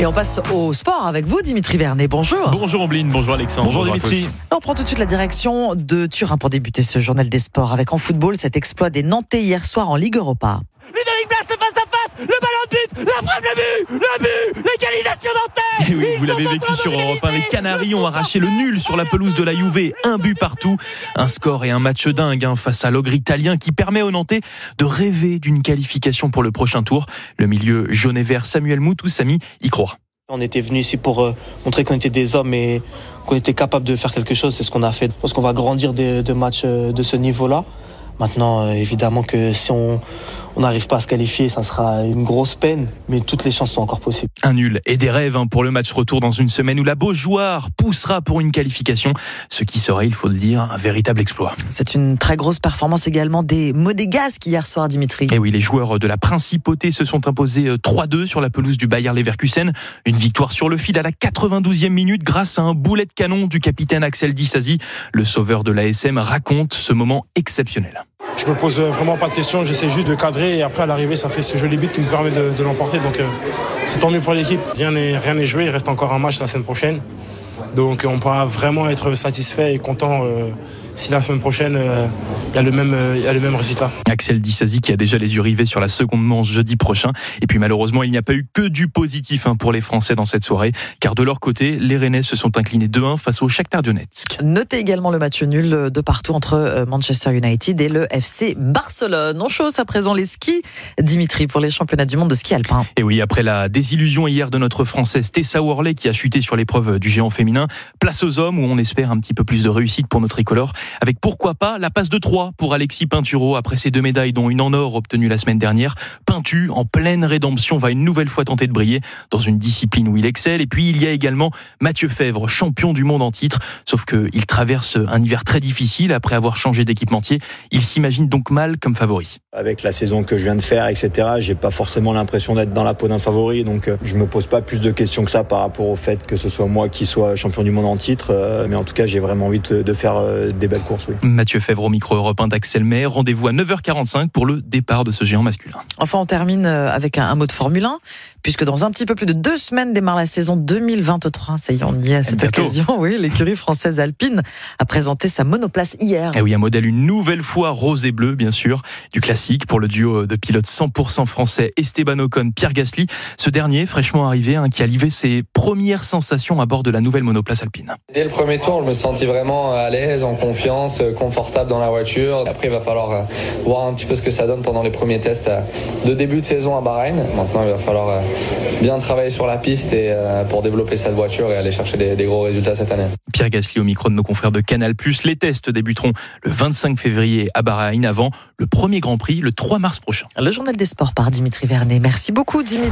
Et on passe au sport avec vous, Dimitri Vernet. Bonjour. Bonjour Ombline, bonjour Alexandre. Bonjour, Dimitri. On prend tout de suite la direction de Turin pour débuter ce journal des sports avec en football cet exploit des Nantais hier soir en Ligue Europa. Ludovic Blas, le face à face, le ballon de but, la frappe, le but, le but, l'égalisation Et oui, vous l'avez vécu sur Europe 1. Les Canaries ont arraché le nul sur la pelouse de la Juve. Un but partout. Un score et un match dingue hein, face à l'ogre italien qui permet aux Nantais de rêver d'une qualification pour le prochain tour. Le milieu jaune et vert Samuel Moutoussamy y croit. On était venu ici pour euh, montrer qu'on était des hommes et qu'on était capable de faire quelque chose. C'est ce qu'on a fait. Je pense qu'on va grandir de, de matchs euh, de ce niveau-là. Maintenant, euh, évidemment que si on on n'arrive pas à se qualifier, ça sera une grosse peine, mais toutes les chances sont encore possibles. Un nul et des rêves hein, pour le match retour dans une semaine où la Beaujoire poussera pour une qualification, ce qui serait, il faut le dire, un véritable exploit. C'est une très grosse performance également des Monégasques hier soir, Dimitri. Et oui, les joueurs de la Principauté se sont imposés 3-2 sur la pelouse du Bayer Leverkusen. Une victoire sur le fil à la 92e minute grâce à un boulet de canon du capitaine Axel Disasi. Le sauveur de l'ASM raconte ce moment exceptionnel. Je me pose vraiment pas de questions, j'essaie juste de cadrer et après à l'arrivée ça fait ce joli but qui me permet de, de l'emporter. Donc euh, c'est tant mieux pour l'équipe. Rien n'est rien n'est joué, il reste encore un match la semaine prochaine. Donc on pourra vraiment être satisfait et content euh, si la semaine prochaine euh, il y a le même euh, il y a le même résultat. Axel Disasi qui a déjà les yeux rivés sur la seconde manche jeudi prochain. Et puis malheureusement, il n'y a pas eu que du positif hein, pour les Français dans cette soirée, car de leur côté, les Rennais se sont inclinés 2-1 face au Shakhtar Donetsk. Notez également le match nul de partout entre euh, Manchester United et le FC Barcelone. On chausse à présent les skis, Dimitri, pour les championnats du monde de ski alpin. Et oui, après la désillusion hier de notre Française Tessa Worley qui a chuté sur l'épreuve du géant féminin, place aux hommes où on espère un petit peu plus de réussite pour notre tricolore, avec pourquoi pas la passe de 3 pour Alexis Pinturo après ses deux médailles dont une en or obtenue la semaine dernière. Pintu, en pleine rédemption, va une nouvelle fois tenter de briller dans une discipline où il excelle. Et puis il y a également Mathieu Fèvre, champion du monde en titre, sauf qu'il traverse un hiver très difficile après avoir changé d'équipementier. Il s'imagine donc mal comme favori. Avec la saison que je viens de faire, etc., j'ai pas forcément l'impression d'être dans la peau d'un favori, donc euh, je me pose pas plus de questions que ça par rapport au fait que ce soit moi qui soit champion du monde en titre, euh, mais en tout cas j'ai vraiment envie de, faire euh, des belles oui. Mathieu Fèvre au micro européen d'Axel May. Rendez-vous à 9h45 pour le départ de ce géant masculin. Enfin, on termine euh, avec un, un mot de Formule 1, puisque dans un petit peu plus de deux semaines démarre la saison 2023. Ça y est, on y est à cette Bientôt. occasion. Oui, l'écurie française Alpine a présenté sa monoplace hier. Et oui, un modèle une nouvelle fois rose et bleu, bien sûr, du classique pour le duo de pilotes 100% français Esteban Ocon, Pierre Gasly. Ce dernier, fraîchement arrivé, hein, qui a livré ses premières sensations à bord de la nouvelle monoplace alpine. Dès le premier tour, je me sentis vraiment à l'aise, en confiance, euh, confortable dans la voiture. Après, il va falloir euh, voir un petit peu ce que ça donne pendant les premiers tests euh, de début de saison à Bahreïn. Maintenant, il va falloir bien travailler sur la piste et pour développer cette voiture et aller chercher des, des gros résultats cette année. Pierre Gasly au micro de nos confrères de Canal+. Les tests débuteront le 25 février à Bahreïn avant le premier Grand Prix le 3 mars prochain. Le journal des sports par Dimitri Vernet. Merci beaucoup, Dimitri.